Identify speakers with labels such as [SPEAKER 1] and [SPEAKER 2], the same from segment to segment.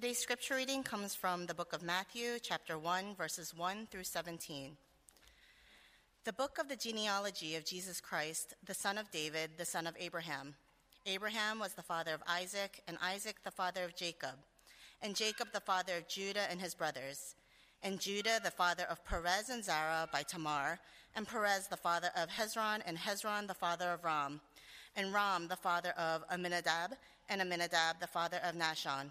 [SPEAKER 1] Today's scripture reading comes from the book of Matthew, chapter 1, verses 1 through 17. The book of the genealogy of Jesus Christ, the son of David, the son of Abraham. Abraham was the father of Isaac, and Isaac the father of Jacob, and Jacob the father of Judah and his brothers, and Judah the father of Perez and Zerah by Tamar, and Perez the father of Hezron, and Hezron the father of Ram, and Ram the father of Amminadab, and Amminadab the father of Nahshon,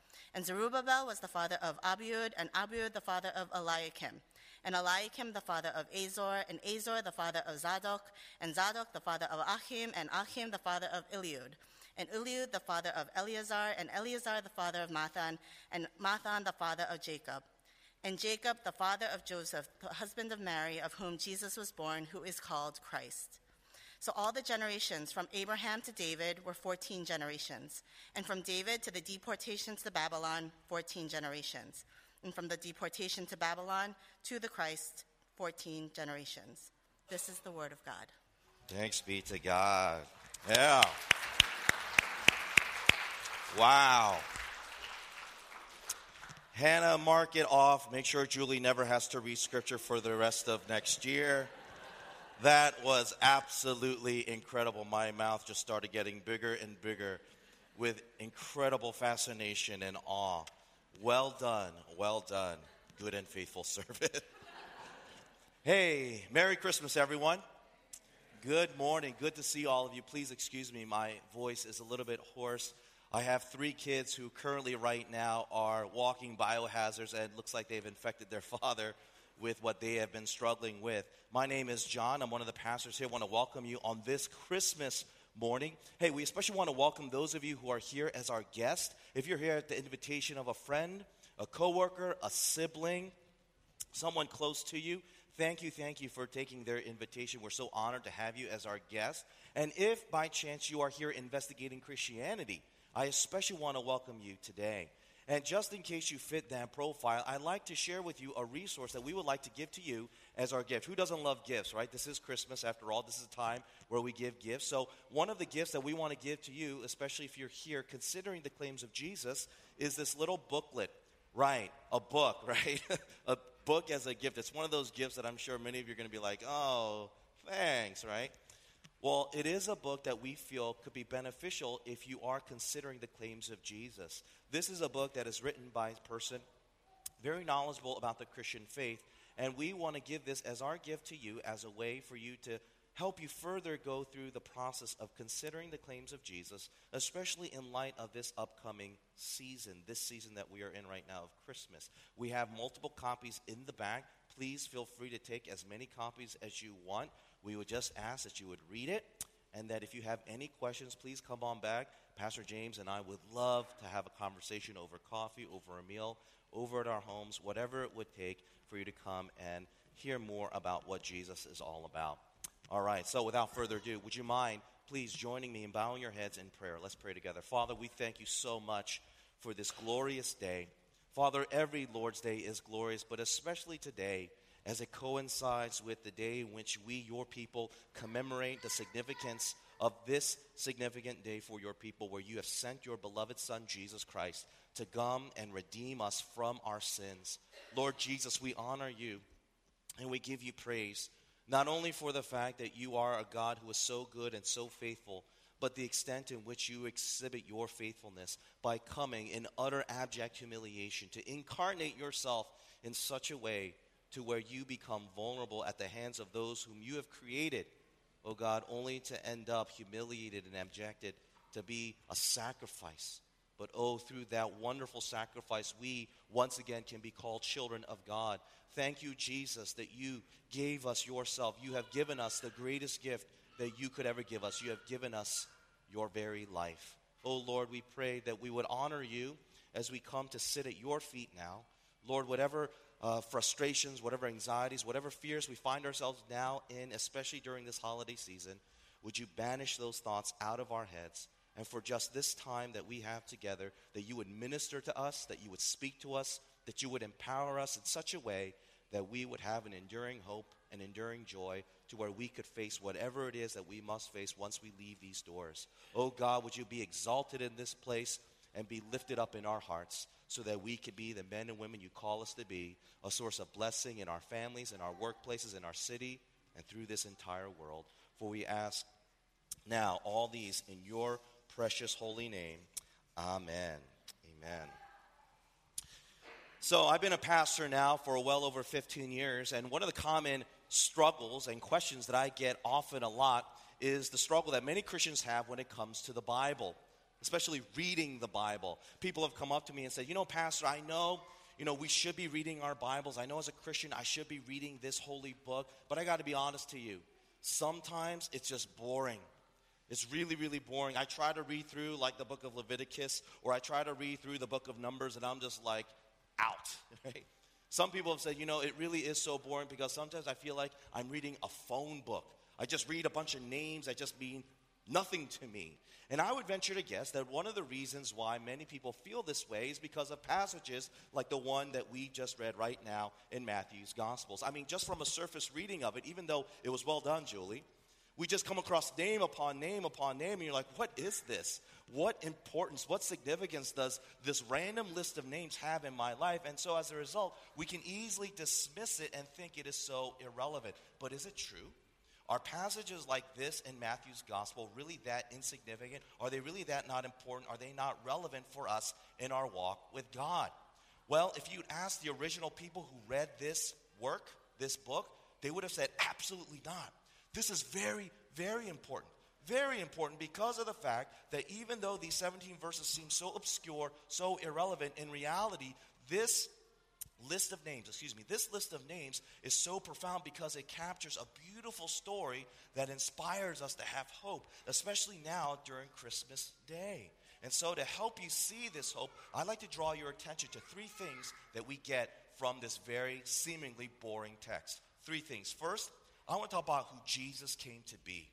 [SPEAKER 1] And Zerubbabel was the father of Abiud, and Abiud the father of Eliakim. And Eliakim the father of Azor, and Azor the father of Zadok, and Zadok the father of Achim, and Achim the father of Eliud. And Eliud the father of Eleazar, and Eleazar the father of Matthan, and Matthan the father of Jacob. And Jacob the father of Joseph, the husband of Mary, of whom Jesus was born, who is called Christ. So all the generations from Abraham to David were 14 generations, and from David to the deportation to Babylon, 14 generations, and from the deportation to Babylon to the Christ, 14 generations. This is the word of God.
[SPEAKER 2] Thanks be to God. Yeah. Wow. Hannah, mark it off. Make sure Julie never has to read scripture for the rest of next year. That was absolutely incredible. My mouth just started getting bigger and bigger with incredible fascination and awe. Well done, well done, good and faithful servant. hey, Merry Christmas, everyone. Good morning. Good to see all of you. Please excuse me, my voice is a little bit hoarse. I have three kids who currently, right now, are walking biohazards and looks like they've infected their father with what they have been struggling with. My name is John. I'm one of the pastors here. I want to welcome you on this Christmas morning. Hey, we especially want to welcome those of you who are here as our guests. If you're here at the invitation of a friend, a coworker, a sibling, someone close to you, thank you, thank you for taking their invitation. We're so honored to have you as our guest. And if by chance you are here investigating Christianity, I especially want to welcome you today. And just in case you fit that profile, I'd like to share with you a resource that we would like to give to you as our gift. Who doesn't love gifts, right? This is Christmas, after all. This is a time where we give gifts. So, one of the gifts that we want to give to you, especially if you're here considering the claims of Jesus, is this little booklet. Right, a book, right? a book as a gift. It's one of those gifts that I'm sure many of you are going to be like, oh, thanks, right? Well, it is a book that we feel could be beneficial if you are considering the claims of Jesus. This is a book that is written by a person very knowledgeable about the Christian faith, and we want to give this as our gift to you as a way for you to help you further go through the process of considering the claims of Jesus, especially in light of this upcoming season, this season that we are in right now of Christmas. We have multiple copies in the back. Please feel free to take as many copies as you want. We would just ask that you would read it and that if you have any questions, please come on back. Pastor James and I would love to have a conversation over coffee, over a meal, over at our homes, whatever it would take for you to come and hear more about what Jesus is all about. All right, so without further ado, would you mind please joining me in bowing your heads in prayer? Let's pray together. Father, we thank you so much for this glorious day. Father, every Lord's Day is glorious, but especially today as it coincides with the day in which we, your people, commemorate the significance of this significant day for your people, where you have sent your beloved Son, Jesus Christ, to come and redeem us from our sins. Lord Jesus, we honor you and we give you praise, not only for the fact that you are a God who is so good and so faithful, but the extent in which you exhibit your faithfulness by coming in utter abject humiliation to incarnate yourself in such a way to where you become vulnerable at the hands of those whom you have created, oh God, only to end up humiliated and abjected, to be a sacrifice. But oh, through that wonderful sacrifice, we once again can be called children of God. Thank you, Jesus, that you gave us yourself. You have given us the greatest gift that you could ever give us. You have given us your very life. Oh Lord, we pray that we would honor you as we come to sit at your feet now. Lord, whatever uh, frustrations, whatever anxieties, whatever fears we find ourselves now in, especially during this holiday season, would you banish those thoughts out of our heads? And for just this time that we have together, that you would minister to us, that you would speak to us, that you would empower us in such a way that we would have an enduring hope, an enduring joy, to where we could face whatever it is that we must face once we leave these doors. Oh God, would you be exalted in this place and be lifted up in our hearts so that we could be the men and women you call us to be, a source of blessing in our families, in our workplaces, in our city, and through this entire world. For we ask now all these in your precious holy name. Amen. Amen. So, I've been a pastor now for well over 15 years, and one of the common struggles and questions that I get often a lot is the struggle that many Christians have when it comes to the Bible, especially reading the Bible. People have come up to me and said, You know, Pastor, I know. You know, we should be reading our Bibles. I know as a Christian I should be reading this holy book, but I got to be honest to you. Sometimes it's just boring. It's really, really boring. I try to read through like the book of Leviticus or I try to read through the book of Numbers and I'm just like out, right? Some people have said, you know, it really is so boring because sometimes I feel like I'm reading a phone book. I just read a bunch of names that just mean nothing to me. And I would venture to guess that one of the reasons why many people feel this way is because of passages like the one that we just read right now in Matthew's Gospels. I mean, just from a surface reading of it, even though it was well done, Julie, we just come across name upon name upon name, and you're like, what is this? What importance, what significance does this random list of names have in my life? And so as a result, we can easily dismiss it and think it is so irrelevant. But is it true? Are passages like this in Matthew's gospel really that insignificant? Are they really that not important? Are they not relevant for us in our walk with God? Well, if you'd ask the original people who read this work, this book, they would have said, absolutely not. This is very, very important. Very important because of the fact that even though these 17 verses seem so obscure, so irrelevant, in reality, this list of names, excuse me, this list of names is so profound because it captures a beautiful story that inspires us to have hope, especially now during Christmas Day. And so, to help you see this hope, I'd like to draw your attention to three things that we get from this very seemingly boring text. Three things. First, I want to talk about who Jesus came to be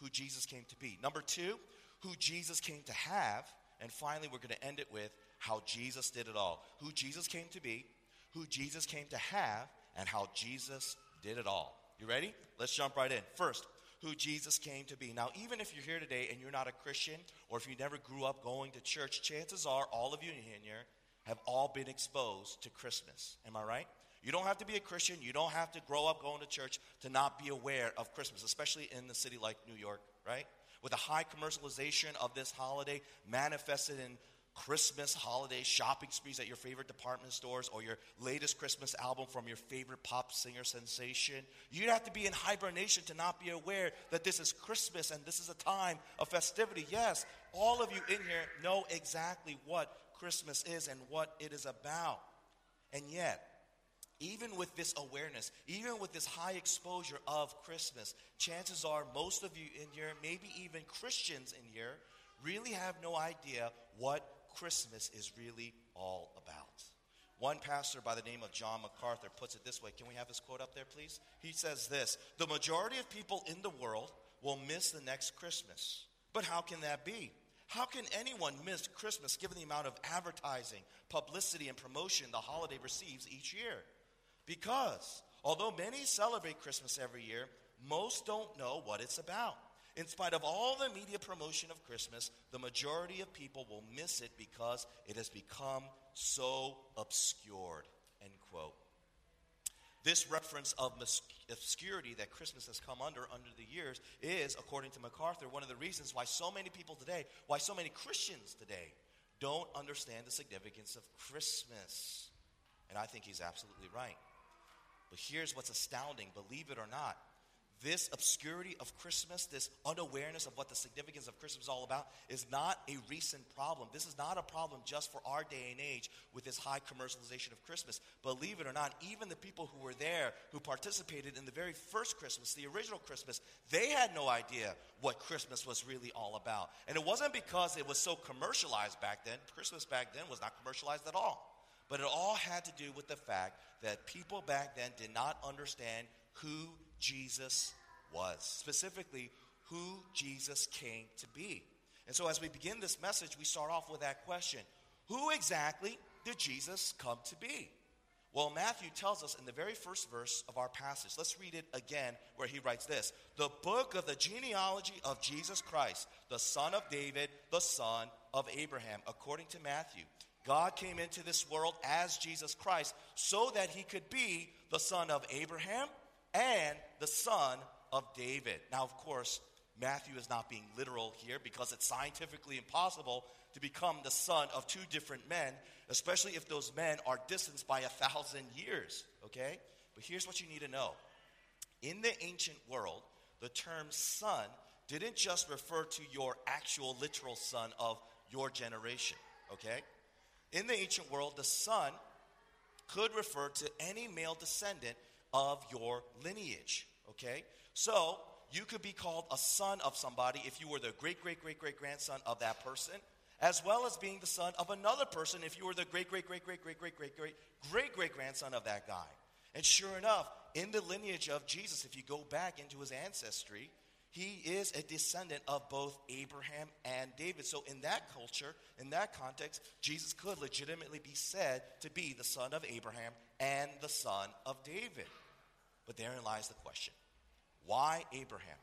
[SPEAKER 2] who Jesus came to be. Number two, who Jesus came to have. And finally, we're going to end it with how Jesus did it all. Who Jesus came to be, who Jesus came to have, and how Jesus did it all. You ready? Let's jump right in. First, who Jesus came to be. Now, even if you're here today and you're not a Christian, or if you never grew up going to church, chances are all of you in here have all been exposed to Christmas. Am I right? You don't have to be a Christian. You don't have to grow up going to church to not be aware of Christmas, especially in the city like New York, right? With the high commercialization of this holiday manifested in Christmas holiday shopping sprees at your favorite department stores or your latest Christmas album from your favorite pop singer sensation. You'd have to be in hibernation to not be aware that this is Christmas and this is a time of festivity. Yes, all of you in here know exactly what Christmas is and what it is about. And yet, even with this awareness, even with this high exposure of Christmas, chances are most of you in here, maybe even Christians in here, really have no idea what Christmas is really all about. One pastor by the name of John MacArthur puts it this way. Can we have this quote up there, please? He says this The majority of people in the world will miss the next Christmas. But how can that be? How can anyone miss Christmas given the amount of advertising, publicity, and promotion the holiday receives each year? Because although many celebrate Christmas every year, most don't know what it's about. In spite of all the media promotion of Christmas, the majority of people will miss it because it has become so obscured. End quote. This reference of obscurity that Christmas has come under under the years is, according to MacArthur, one of the reasons why so many people today, why so many Christians today, don't understand the significance of Christmas. And I think he's absolutely right. But here's what's astounding believe it or not, this obscurity of Christmas, this unawareness of what the significance of Christmas is all about, is not a recent problem. This is not a problem just for our day and age with this high commercialization of Christmas. Believe it or not, even the people who were there, who participated in the very first Christmas, the original Christmas, they had no idea what Christmas was really all about. And it wasn't because it was so commercialized back then. Christmas back then was not commercialized at all. But it all had to do with the fact that people back then did not understand who Jesus was, specifically, who Jesus came to be. And so, as we begin this message, we start off with that question Who exactly did Jesus come to be? Well, Matthew tells us in the very first verse of our passage. Let's read it again, where he writes this The book of the genealogy of Jesus Christ, the son of David, the son of Abraham, according to Matthew. God came into this world as Jesus Christ so that he could be the son of Abraham and the son of David. Now, of course, Matthew is not being literal here because it's scientifically impossible to become the son of two different men, especially if those men are distanced by a thousand years, okay? But here's what you need to know in the ancient world, the term son didn't just refer to your actual literal son of your generation, okay? In the ancient world, the son could refer to any male descendant of your lineage. Okay? So, you could be called a son of somebody if you were the great, great, great, great grandson of that person, as well as being the son of another person if you were the great, great, great, great, great, great, great, great, great, great grandson of that guy. And sure enough, in the lineage of Jesus, if you go back into his ancestry, he is a descendant of both Abraham and David. So, in that culture, in that context, Jesus could legitimately be said to be the son of Abraham and the son of David. But therein lies the question why Abraham?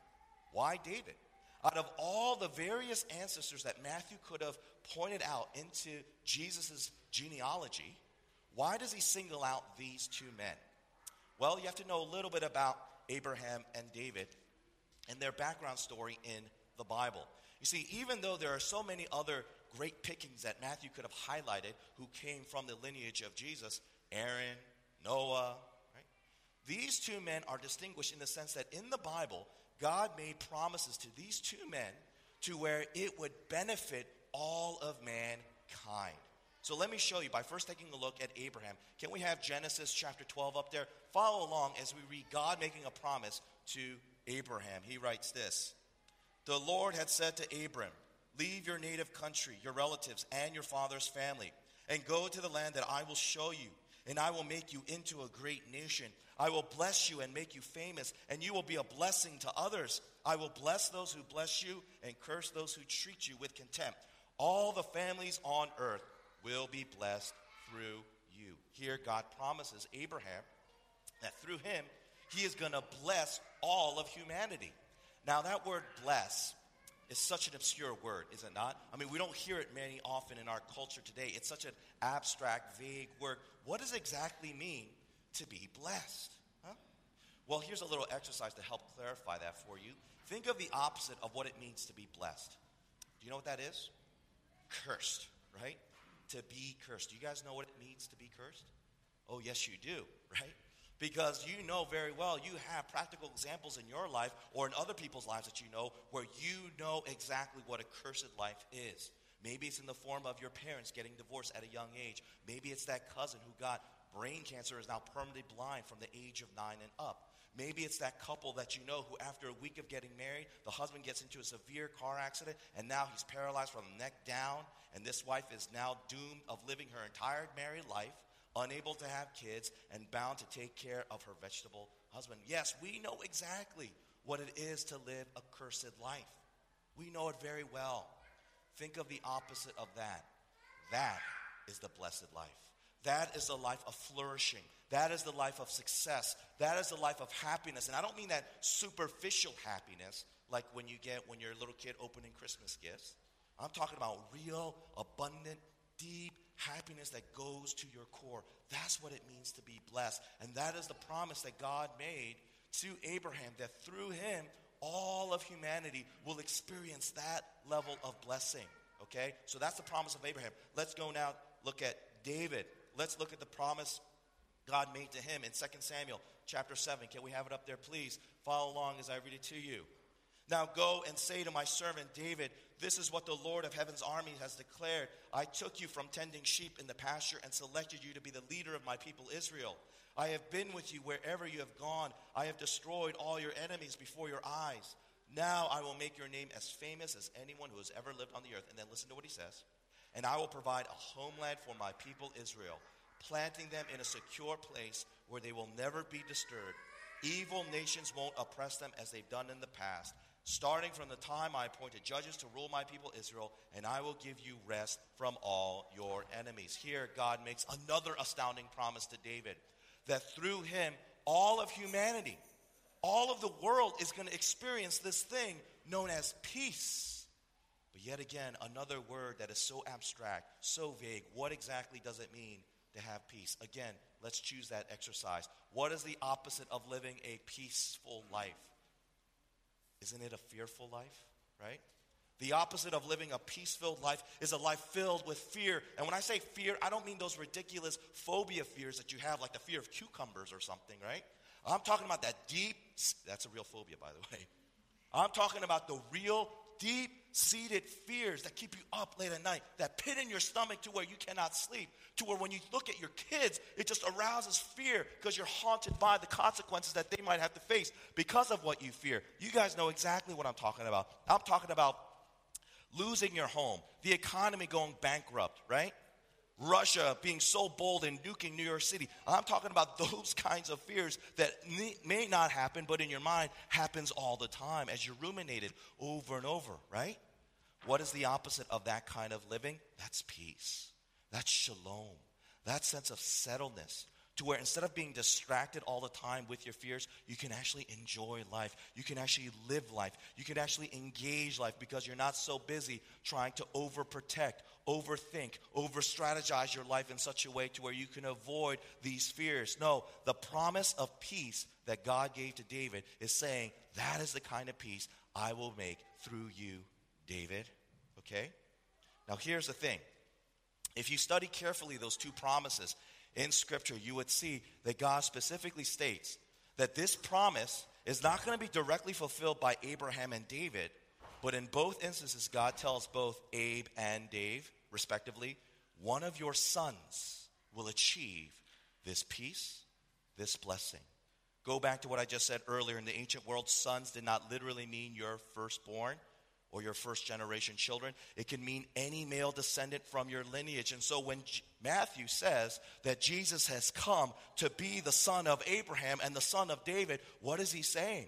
[SPEAKER 2] Why David? Out of all the various ancestors that Matthew could have pointed out into Jesus' genealogy, why does he single out these two men? Well, you have to know a little bit about Abraham and David and their background story in the Bible. You see, even though there are so many other great pickings that Matthew could have highlighted who came from the lineage of Jesus Aaron, Noah, right? These two men are distinguished in the sense that in the Bible, God made promises to these two men to where it would benefit all of mankind. So let me show you by first taking a look at Abraham. Can we have Genesis chapter 12 up there? Follow along as we read God making a promise to Abraham. He writes this The Lord had said to Abram, Leave your native country, your relatives, and your father's family, and go to the land that I will show you, and I will make you into a great nation. I will bless you and make you famous, and you will be a blessing to others. I will bless those who bless you, and curse those who treat you with contempt. All the families on earth will be blessed through you. Here, God promises Abraham that through him, he is going to bless all of humanity. Now, that word bless is such an obscure word, is it not? I mean, we don't hear it many often in our culture today. It's such an abstract, vague word. What does exactly mean to be blessed? Huh? Well, here's a little exercise to help clarify that for you. Think of the opposite of what it means to be blessed. Do you know what that is? Cursed, right? To be cursed. Do you guys know what it means to be cursed? Oh, yes, you do, right? Because you know very well, you have practical examples in your life or in other people's lives that you know where you know exactly what a cursed life is. Maybe it's in the form of your parents getting divorced at a young age. Maybe it's that cousin who got brain cancer is now permanently blind from the age of nine and up. Maybe it's that couple that you know who, after a week of getting married, the husband gets into a severe car accident and now he's paralyzed from the neck down, and this wife is now doomed of living her entire married life unable to have kids, and bound to take care of her vegetable husband. Yes, we know exactly what it is to live a cursed life. We know it very well. Think of the opposite of that. That is the blessed life. That is the life of flourishing. That is the life of success. That is the life of happiness. And I don't mean that superficial happiness like when you get when you're a little kid opening Christmas gifts. I'm talking about real, abundant, deep, happiness that goes to your core. That's what it means to be blessed. And that is the promise that God made to Abraham that through him, all of humanity will experience that level of blessing. Okay? So that's the promise of Abraham. Let's go now look at David. Let's look at the promise God made to him in 2 Samuel chapter 7. Can we have it up there, please? Follow along as I read it to you. Now go and say to my servant David, This is what the Lord of heaven's army has declared. I took you from tending sheep in the pasture and selected you to be the leader of my people Israel. I have been with you wherever you have gone. I have destroyed all your enemies before your eyes. Now I will make your name as famous as anyone who has ever lived on the earth. And then listen to what he says. And I will provide a homeland for my people Israel, planting them in a secure place where they will never be disturbed. Evil nations won't oppress them as they've done in the past starting from the time I appointed judges to rule my people Israel, and I will give you rest from all your enemies. Here, God makes another astounding promise to David that through him, all of humanity, all of the world is going to experience this thing known as peace. But yet again, another word that is so abstract, so vague. What exactly does it mean to have peace? Again, let's choose that exercise. What is the opposite of living a peaceful life? Isn't it a fearful life, right? The opposite of living a peace filled life is a life filled with fear. And when I say fear, I don't mean those ridiculous phobia fears that you have, like the fear of cucumbers or something, right? I'm talking about that deep, that's a real phobia, by the way. I'm talking about the real deep seated fears that keep you up late at night, that pit in your stomach to where you cannot sleep, to where when you look at your kids, it just arouses fear because you're haunted by the consequences that they might have to face because of what you fear. You guys know exactly what I'm talking about. I'm talking about losing your home, the economy going bankrupt, right? Russia being so bold and nuking New York City. I'm talking about those kinds of fears that may not happen, but in your mind happens all the time as you ruminate it over and over, right? What is the opposite of that kind of living? That's peace. That's shalom. That sense of settledness to where instead of being distracted all the time with your fears, you can actually enjoy life. You can actually live life. You can actually engage life because you're not so busy trying to overprotect, overthink, over strategize your life in such a way to where you can avoid these fears. No, the promise of peace that God gave to David is saying, that is the kind of peace I will make through you, David. Okay? Now, here's the thing. If you study carefully those two promises, in Scripture, you would see that God specifically states that this promise is not going to be directly fulfilled by Abraham and David, but in both instances, God tells both Abe and Dave, respectively, one of your sons will achieve this peace, this blessing. Go back to what I just said earlier. In the ancient world, sons did not literally mean your firstborn or your first generation children. It can mean any male descendant from your lineage. And so when Matthew says that Jesus has come to be the son of Abraham and the son of David, what is he saying?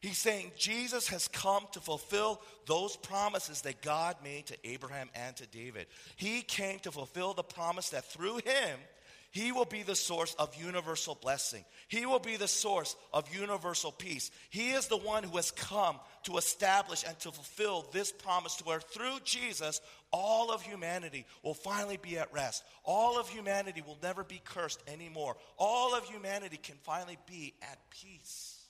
[SPEAKER 2] He's saying Jesus has come to fulfill those promises that God made to Abraham and to David. He came to fulfill the promise that through him, he will be the source of universal blessing. He will be the source of universal peace. He is the one who has come to establish and to fulfill this promise to where through Jesus, all of humanity will finally be at rest. All of humanity will never be cursed anymore. All of humanity can finally be at peace.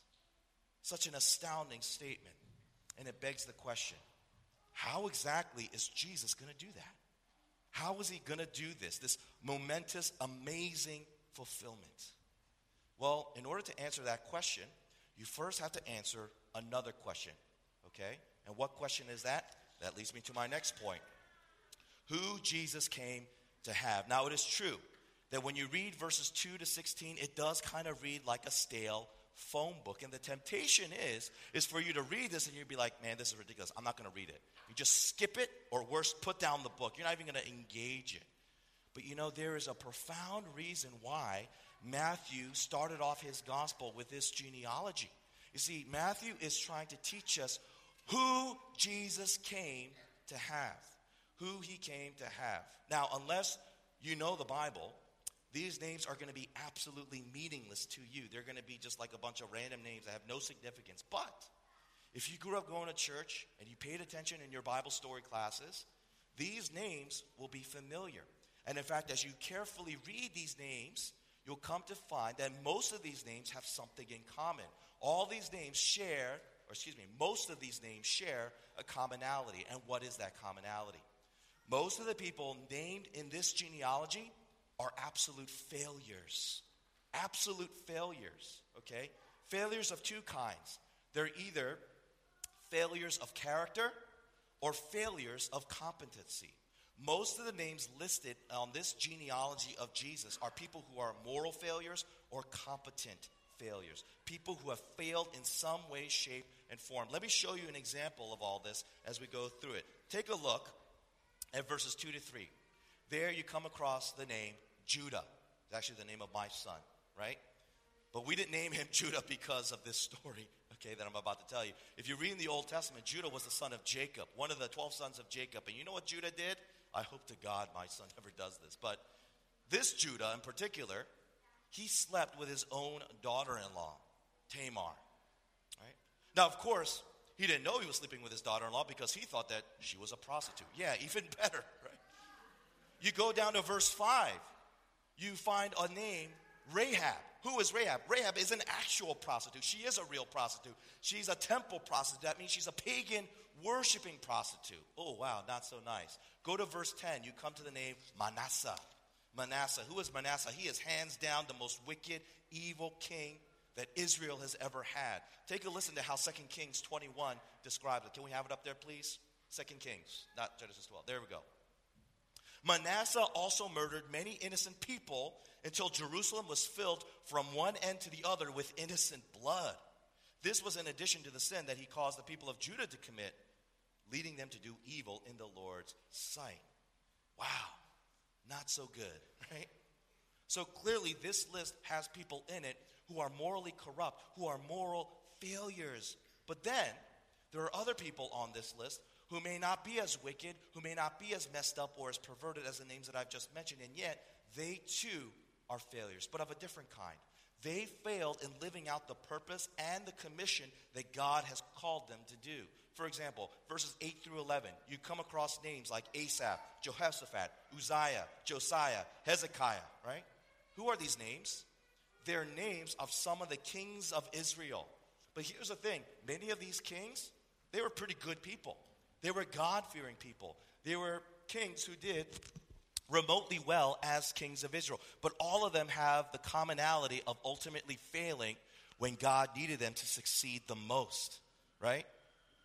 [SPEAKER 2] Such an astounding statement. And it begs the question how exactly is Jesus going to do that? How was he going to do this, this momentous, amazing fulfillment? Well, in order to answer that question, you first have to answer another question, okay? And what question is that? That leads me to my next point. Who Jesus came to have. Now, it is true that when you read verses 2 to 16, it does kind of read like a stale phone book. And the temptation is, is for you to read this and you'd be like, man, this is ridiculous. I'm not going to read it. You just skip it, or worse, put down the book. You're not even going to engage it. But you know, there is a profound reason why Matthew started off his gospel with this genealogy. You see, Matthew is trying to teach us who Jesus came to have. Who he came to have. Now, unless you know the Bible, these names are going to be absolutely meaningless to you. They're going to be just like a bunch of random names that have no significance. But if you grew up going to church and you paid attention in your Bible story classes, these names will be familiar. And in fact, as you carefully read these names, you'll come to find that most of these names have something in common. All these names share, or excuse me, most of these names share a commonality. And what is that commonality? Most of the people named in this genealogy are absolute failures. absolute failures, okay? Failures of two kinds. They're either failures of character or failures of competency. Most of the names listed on this genealogy of Jesus are people who are moral failures or competent failures. People who have failed in some way, shape, and form. Let me show you an example of all this as we go through it. Take a look at verses 2 to 3. There you come across the name Judah. It's actually the name of my son, right? But we didn't name him Judah because of this story, okay, that I'm about to tell you. If you read in the Old Testament, Judah was the son of Jacob, one of the 12 sons of Jacob. And you know what Judah did? I hope to God my son never does this. But this Judah in particular, he slept with his own daughter in law, Tamar. Right? Now, of course, he didn't know he was sleeping with his daughter in law because he thought that she was a prostitute. Yeah, even better, right? You go down to verse 5, you find a name, Rahab. Who is Rahab? Rahab is an actual prostitute. She is a real prostitute. She's a temple prostitute. That means she's a pagan worshiping prostitute. Oh, wow, not so nice. Go to verse 10. You come to the name Manasseh. Manasseh. Who is Manasseh? He is hands down the most wicked, evil king that Israel has ever had. Take a listen to how 2 Kings 21 describes it. Can we have it up there, please? 2 Kings, not Genesis 12. There we go. Manasseh also murdered many innocent people until Jerusalem was filled from one end to the other with innocent blood. This was in addition to the sin that he caused the people of Judah to commit, leading them to do evil in the Lord's sight. Wow, not so good, right? So clearly, this list has people in it who are morally corrupt, who are moral failures. But then, there are other people on this list who may not be as wicked, who may not be as messed up or as perverted as the names that I've just mentioned, and yet they too are failures, but of a different kind. They failed in living out the purpose and the commission that God has called them to do. For example, verses 8 through 11, you come across names like Asaph, Jehoshaphat, Uzziah, Josiah, Hezekiah, right? Who are these names? They're names of some of the kings of Israel. But here's the thing many of these kings, they were pretty good people. They were God fearing people. They were kings who did remotely well as kings of Israel. But all of them have the commonality of ultimately failing when God needed them to succeed the most, right?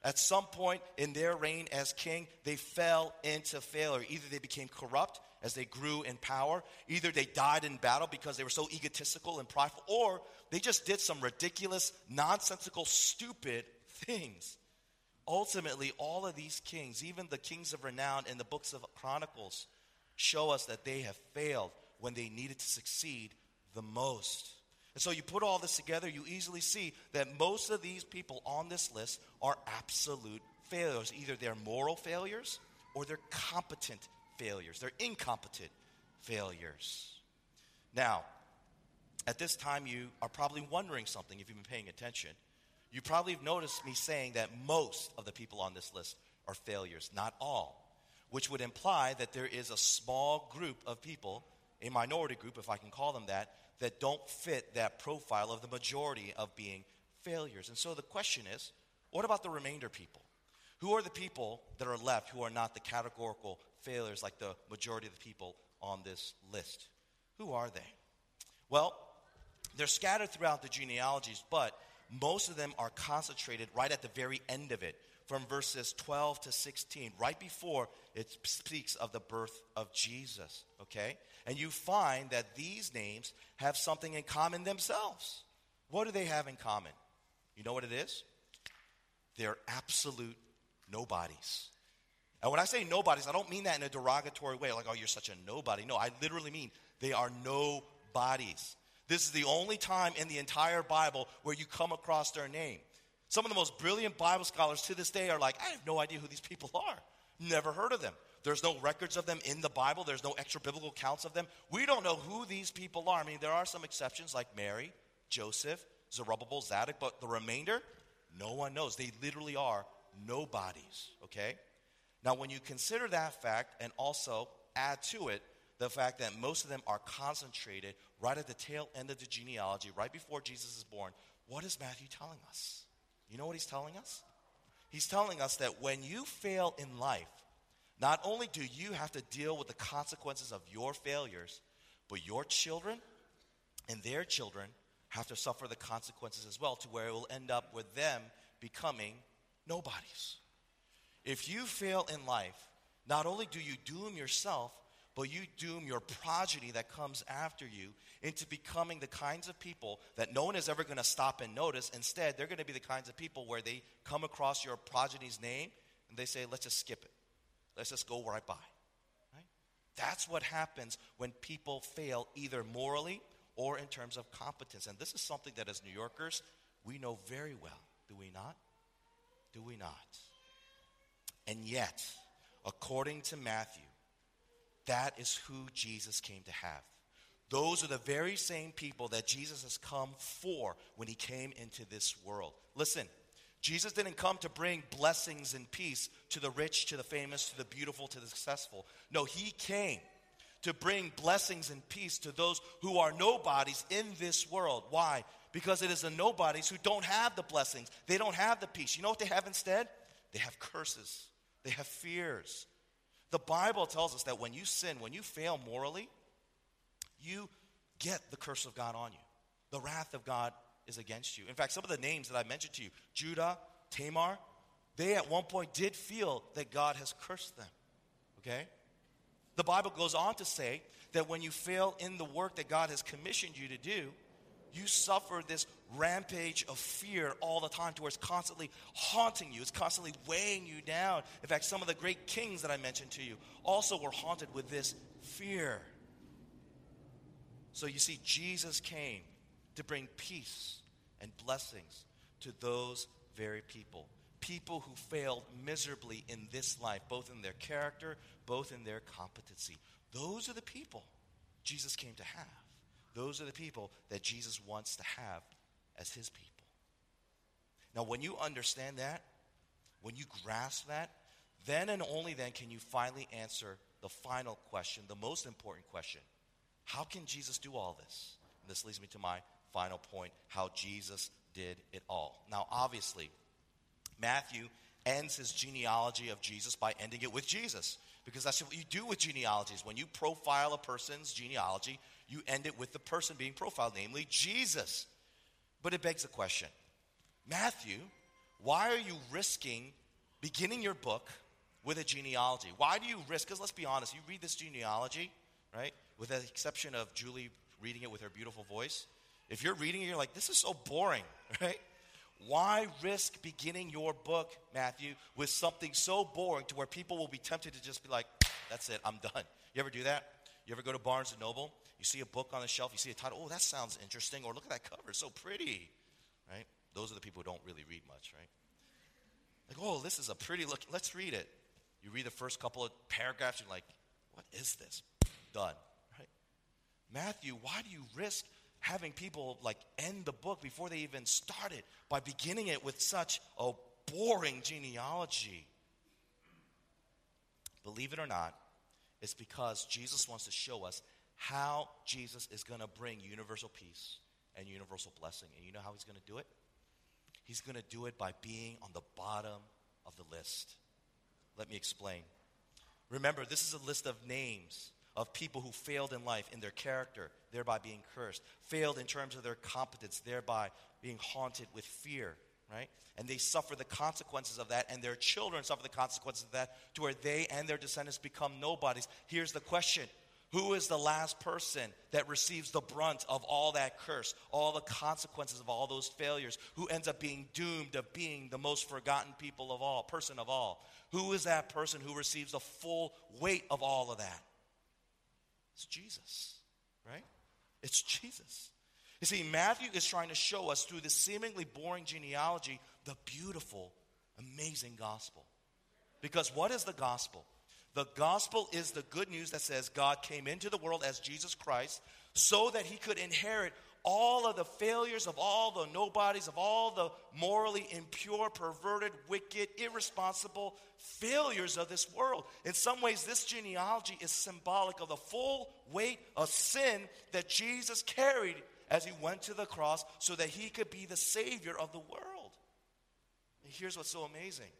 [SPEAKER 2] At some point in their reign as king, they fell into failure. Either they became corrupt as they grew in power, either they died in battle because they were so egotistical and prideful, or they just did some ridiculous, nonsensical, stupid things. Ultimately, all of these kings, even the kings of renown in the books of Chronicles, show us that they have failed when they needed to succeed the most. And so you put all this together, you easily see that most of these people on this list are absolute failures. Either they're moral failures or they're competent failures. They're incompetent failures. Now, at this time, you are probably wondering something if you've been paying attention. You probably have noticed me saying that most of the people on this list are failures, not all, which would imply that there is a small group of people, a minority group, if I can call them that, that don't fit that profile of the majority of being failures. And so the question is what about the remainder people? Who are the people that are left who are not the categorical failures like the majority of the people on this list? Who are they? Well, they're scattered throughout the genealogies, but most of them are concentrated right at the very end of it, from verses 12 to 16, right before it speaks of the birth of Jesus, okay? And you find that these names have something in common themselves. What do they have in common? You know what it is? They're absolute nobodies. And when I say nobodies, I don't mean that in a derogatory way, like, oh, you're such a nobody. No, I literally mean they are nobodies. This is the only time in the entire Bible where you come across their name. Some of the most brilliant Bible scholars to this day are like, I have no idea who these people are. Never heard of them. There's no records of them in the Bible. There's no extra biblical accounts of them. We don't know who these people are. I mean, there are some exceptions like Mary, Joseph, Zerubbabel, Zadok, but the remainder, no one knows. They literally are nobodies, okay? Now, when you consider that fact and also add to it the fact that most of them are concentrated right at the tail end of the genealogy, right before Jesus is born, what is Matthew telling us? You know what he's telling us? He's telling us that when you fail in life, not only do you have to deal with the consequences of your failures, but your children And their children have to suffer the consequences as well, to where it will end up with them becoming nobodies. If you fail in life, not only do you doom yourself, but you doom your progeny that comes after you into becoming the kinds of people that no one is ever going to stop and notice. Instead, they're going to be the kinds of people where they come across your progeny's name and they say, let's just skip it. Let's just go right by. Right? That's what happens when people fail either morally or in terms of competence. And this is something that as New Yorkers, we know very well, do we not? Do we not? And yet, according to Matthew, that is who Jesus came to have. Those are the very same people that Jesus has come for when he came into this world. Listen, Jesus didn't come to bring blessings and peace to the rich, to the famous, to the beautiful, to the successful. No, he came to bring blessings and peace to those who are nobodies in this world. Why? Because it is the nobodies who don't have the blessings, they don't have the peace. You know what they have instead? They have curses, they have fears, the Bible tells us that when you sin, when you fail morally, you get the curse of God on you. The wrath of God is against you. In fact, some of the names that I mentioned to you, Judah, Tamar, they at one point did feel that God has cursed them. Okay? The Bible goes on to say that when you fail in the work that God has commissioned you to do, you suffer this rampage of fear all the time to where it's constantly haunting you, it's constantly weighing you down. In fact, some of the great kings that I mentioned to you also were haunted with this fear. So you see, Jesus came to bring peace and blessings to those very people. People who failed miserably in this life, both in their character, both in their competency. Those are the people Jesus came to have. Those are the people that Jesus wants to have as his people. Now, when you understand that, when you grasp that, then and only then can you finally answer the final question, the most important question. How can Jesus do all this? And this leads me to my final point how Jesus did it all. Now, obviously, Matthew ends his genealogy of Jesus by ending it with Jesus. Because that's what you do with genealogies. When you profile a person's genealogy, you end it with the person being profiled, namely Jesus. But it begs the question Matthew, why are you risking beginning your book with a genealogy? Why do you risk? Because let's be honest, you read this genealogy, right? With the exception of Julie reading it with her beautiful voice. If you're reading it, you're like, this is so boring, right? Why risk beginning your book, Matthew, with something so boring to where people will be tempted to just be like, that's it, I'm done? You ever do that? You ever go to Barnes and Noble? You see a book on the shelf, you see a title, oh, that sounds interesting, or look at that cover, so pretty, right? Those are the people who don't really read much, right? Like, oh, this is a pretty look, let's read it. You read the first couple of paragraphs, you're like, what is this? Done, right? Matthew, why do you risk having people like end the book before they even start it by beginning it with such a boring genealogy. Believe it or not, it's because Jesus wants to show us how Jesus is going to bring universal peace and universal blessing. And you know how he's going to do it? He's going to do it by being on the bottom of the list. Let me explain. Remember, this is a list of names of people who failed in life in their character, thereby being cursed, failed in terms of their competence, thereby being haunted with fear, right? And they suffer the consequences of that, and their children suffer the consequences of that to where they and their descendants become nobodies. Here's the question Who is the last person that receives the brunt of all that curse, all the consequences of all those failures? Who ends up being doomed of being the most forgotten people of all, person of all? Who is that person who receives the full weight of all of that? It's Jesus, right? It's Jesus. You see, Matthew is trying to show us through this seemingly boring genealogy the beautiful, amazing gospel. Because what is the gospel? The gospel is the good news that says God came into the world as Jesus Christ so that he could inherit all of the failures of all the nobodies, of all the morally impure, perverted, wicked, irresponsible failures of this world. In some ways, this genealogy is symbolic of the full weight of sin that Jesus carried as he went to the cross so that he could be the Savior of the world. And here's what's so amazing.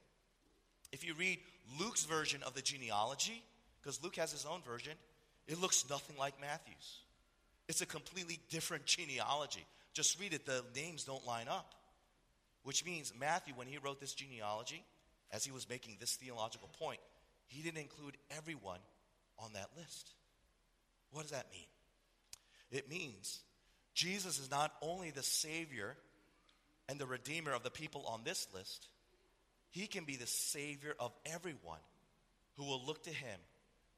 [SPEAKER 2] If you read Luke's version of the genealogy, because Luke has his own version, it looks nothing like Matthew's. It's a completely different genealogy. Just read it, the names don't line up. Which means Matthew, when he wrote this genealogy, as he was making this theological point, he didn't include everyone on that list. What does that mean? It means Jesus is not only the Savior and the Redeemer of the people on this list, he can be the Savior of everyone who will look to him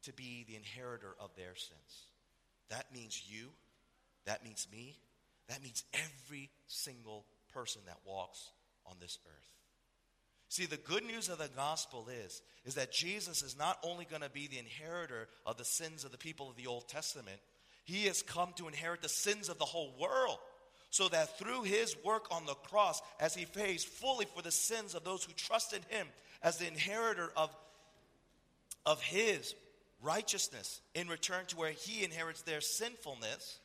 [SPEAKER 2] to be the inheritor of their sins. That means you, that means me, that means every single person that walks on this earth. See, the good news of the gospel is, is that Jesus is not only going to be the inheritor of the sins of the people of the Old Testament, he has come to inherit the sins of the whole world. So that through his work on the cross, as he pays fully for the sins of those who trust in him as the inheritor of, of his righteousness in return to where he inherits their sinfulness,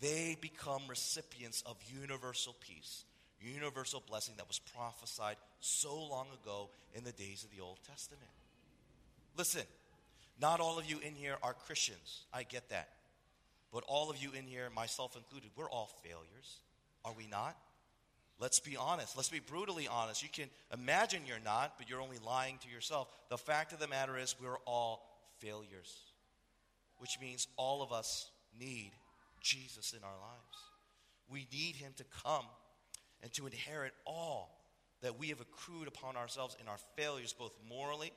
[SPEAKER 2] they become recipients of universal peace, universal blessing that was prophesied so long ago in the days of the Old Testament. Listen, not all of you in here are Christians. I get that. But all of you in here, myself included, we're all failures. Are we not? Let's be honest. Let's be brutally honest. You can imagine you're not, but you're only lying to yourself. The fact of the matter is, we're all failures, which means all of us need Jesus in our lives. We need him to come and to inherit all that we have accrued upon ourselves in our failures, both morally,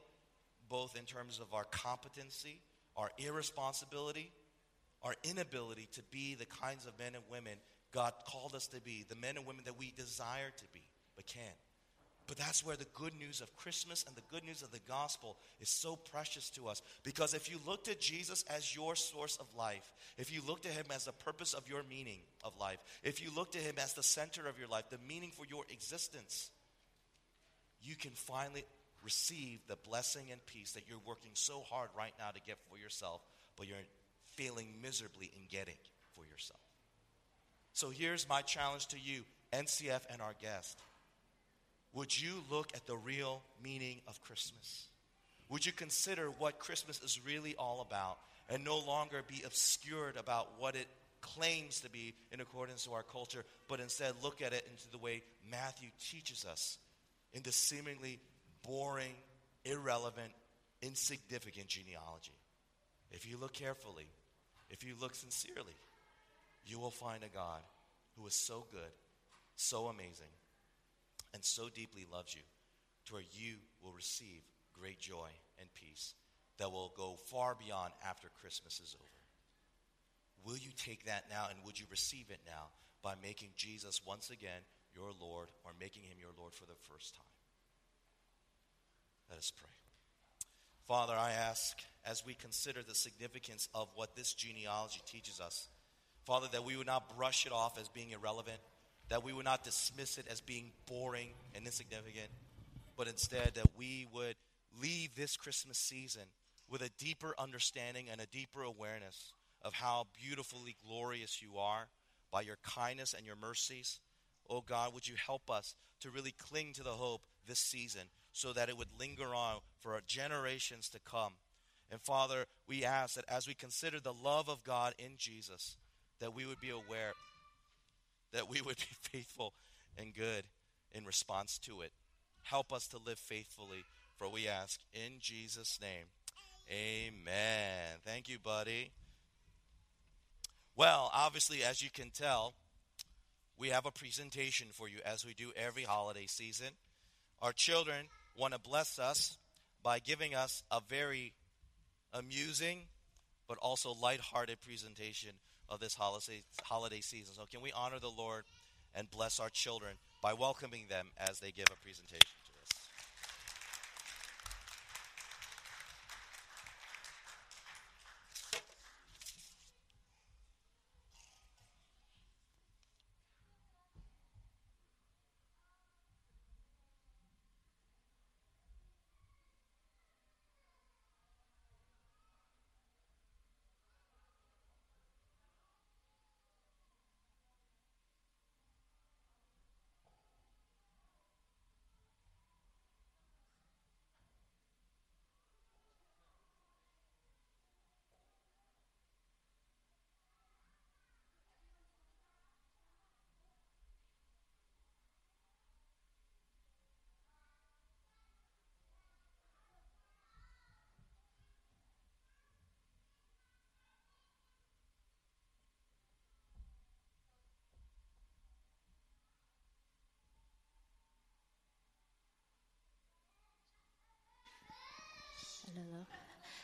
[SPEAKER 2] both in terms of our competency, our irresponsibility, our inability to be the kinds of men and women God called us to be, the men and women that we desire to be, but can't. But that's where the good news of Christmas and the good news of the gospel is so precious to us. Because if you looked at Jesus as your source of life, if you looked at him as the purpose of your meaning of life, if you looked at him as the center of your life, the meaning for your existence, you can finally receive the blessing and peace that you're working so hard right now to get for yourself, but you're failing miserably in getting for yourself. So here's my challenge to you, NCF and our guest. Would you look at the real meaning of Christmas? Would you consider what Christmas is really all about and no longer be obscured about what it claims to be in accordance to our culture, but instead look at it into the way Matthew teaches us in the seemingly boring, irrelevant, insignificant genealogy? If you look carefully, if you look sincerely, you will find a God who is so good, so amazing, and so deeply loves you to where you will receive great joy and peace that will go far beyond after Christmas is over. Will you take that now and would you receive it now by making Jesus once again your Lord or making him your Lord for the first time? Let us pray. Father, I ask as we consider the significance of what this genealogy teaches us Father, that we would not brush it off as being irrelevant, that we would not dismiss it as being boring and insignificant, but instead that we would leave this Christmas season with a deeper understanding and a deeper awareness of how beautifully glorious you are by your kindness and your mercies. Oh God, would you help us to really cling to the hope this season so that it would linger on for generations to come. And Father, we ask that as we consider the love of God in Jesus, that we would be aware, that we would be faithful and good in response to it. Help us to live faithfully, for we ask in Jesus' name. Amen. Thank you, buddy. Well, obviously, as you can tell, we have a presentation for you as we do every holiday season. Our children want to bless us by giving us a very amusing but also lighthearted presentation of this holiday, holiday season. So, can we honor the Lord and bless our children by welcoming them as they give a presentation?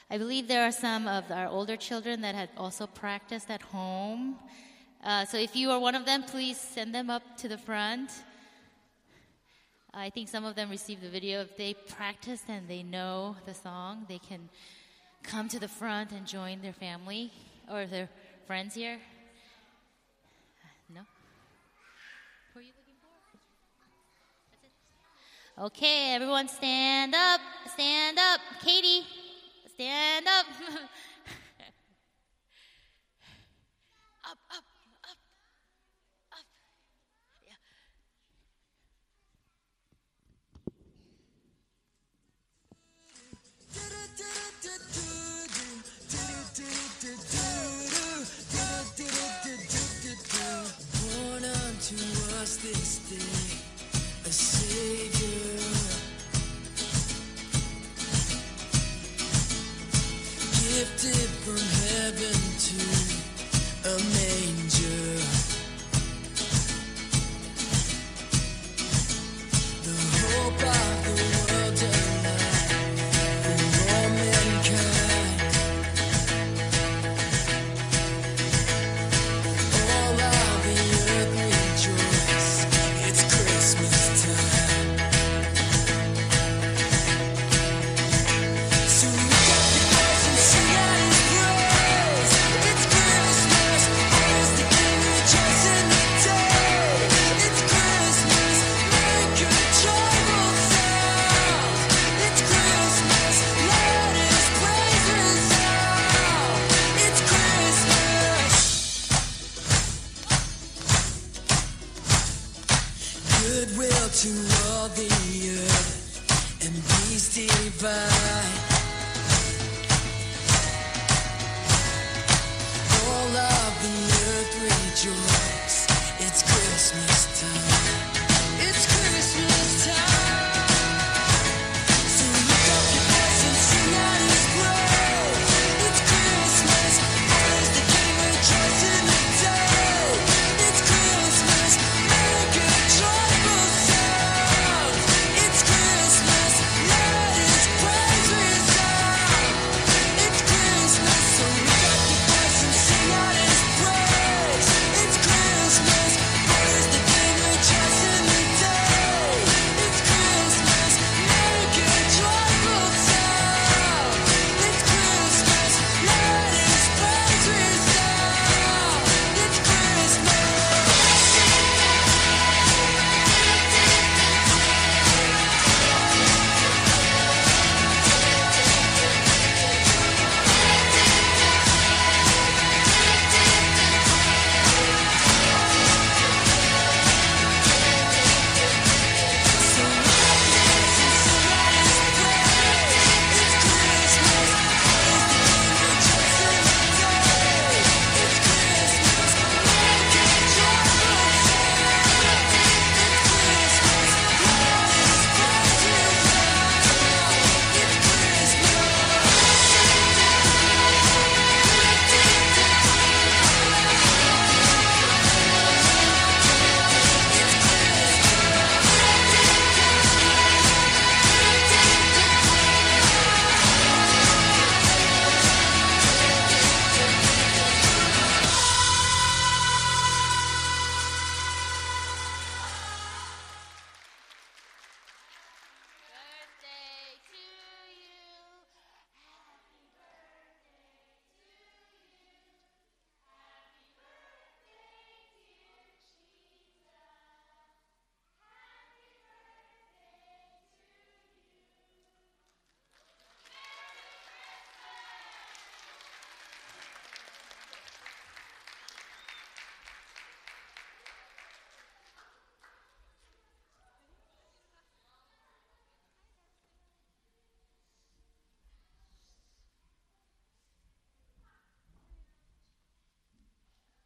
[SPEAKER 3] I believe there are some of our older children that had also practiced at home. Uh, so if you are one of them, please send them up to the front. I think some of them received the video. If they practiced and they know the song, they can come to the front and join their family or their friends here. No? Who are you looking for? Okay, everyone stand up. Stand up. Katie, stand up. up, up.
[SPEAKER 4] Born unto us this day a Savior. Gifted from heaven to a manger. The hope of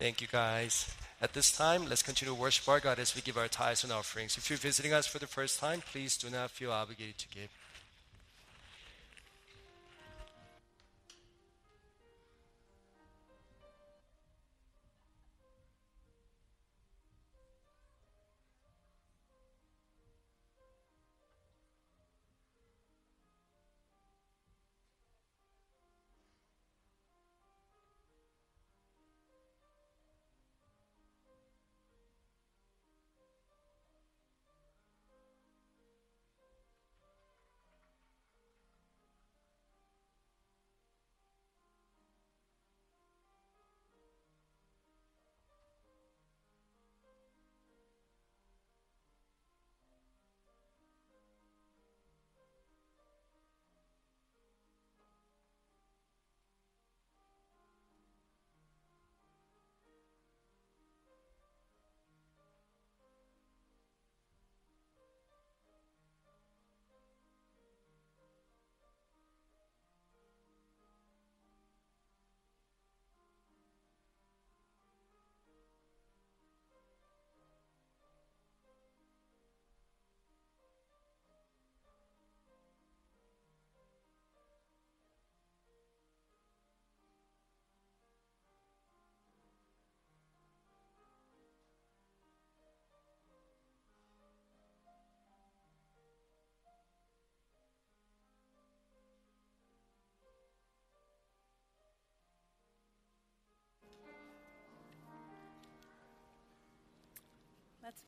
[SPEAKER 5] Thank you, guys. At this time, let's continue to worship our God as we give our tithes and offerings. If you're visiting us for the first time, please do not feel obligated to give.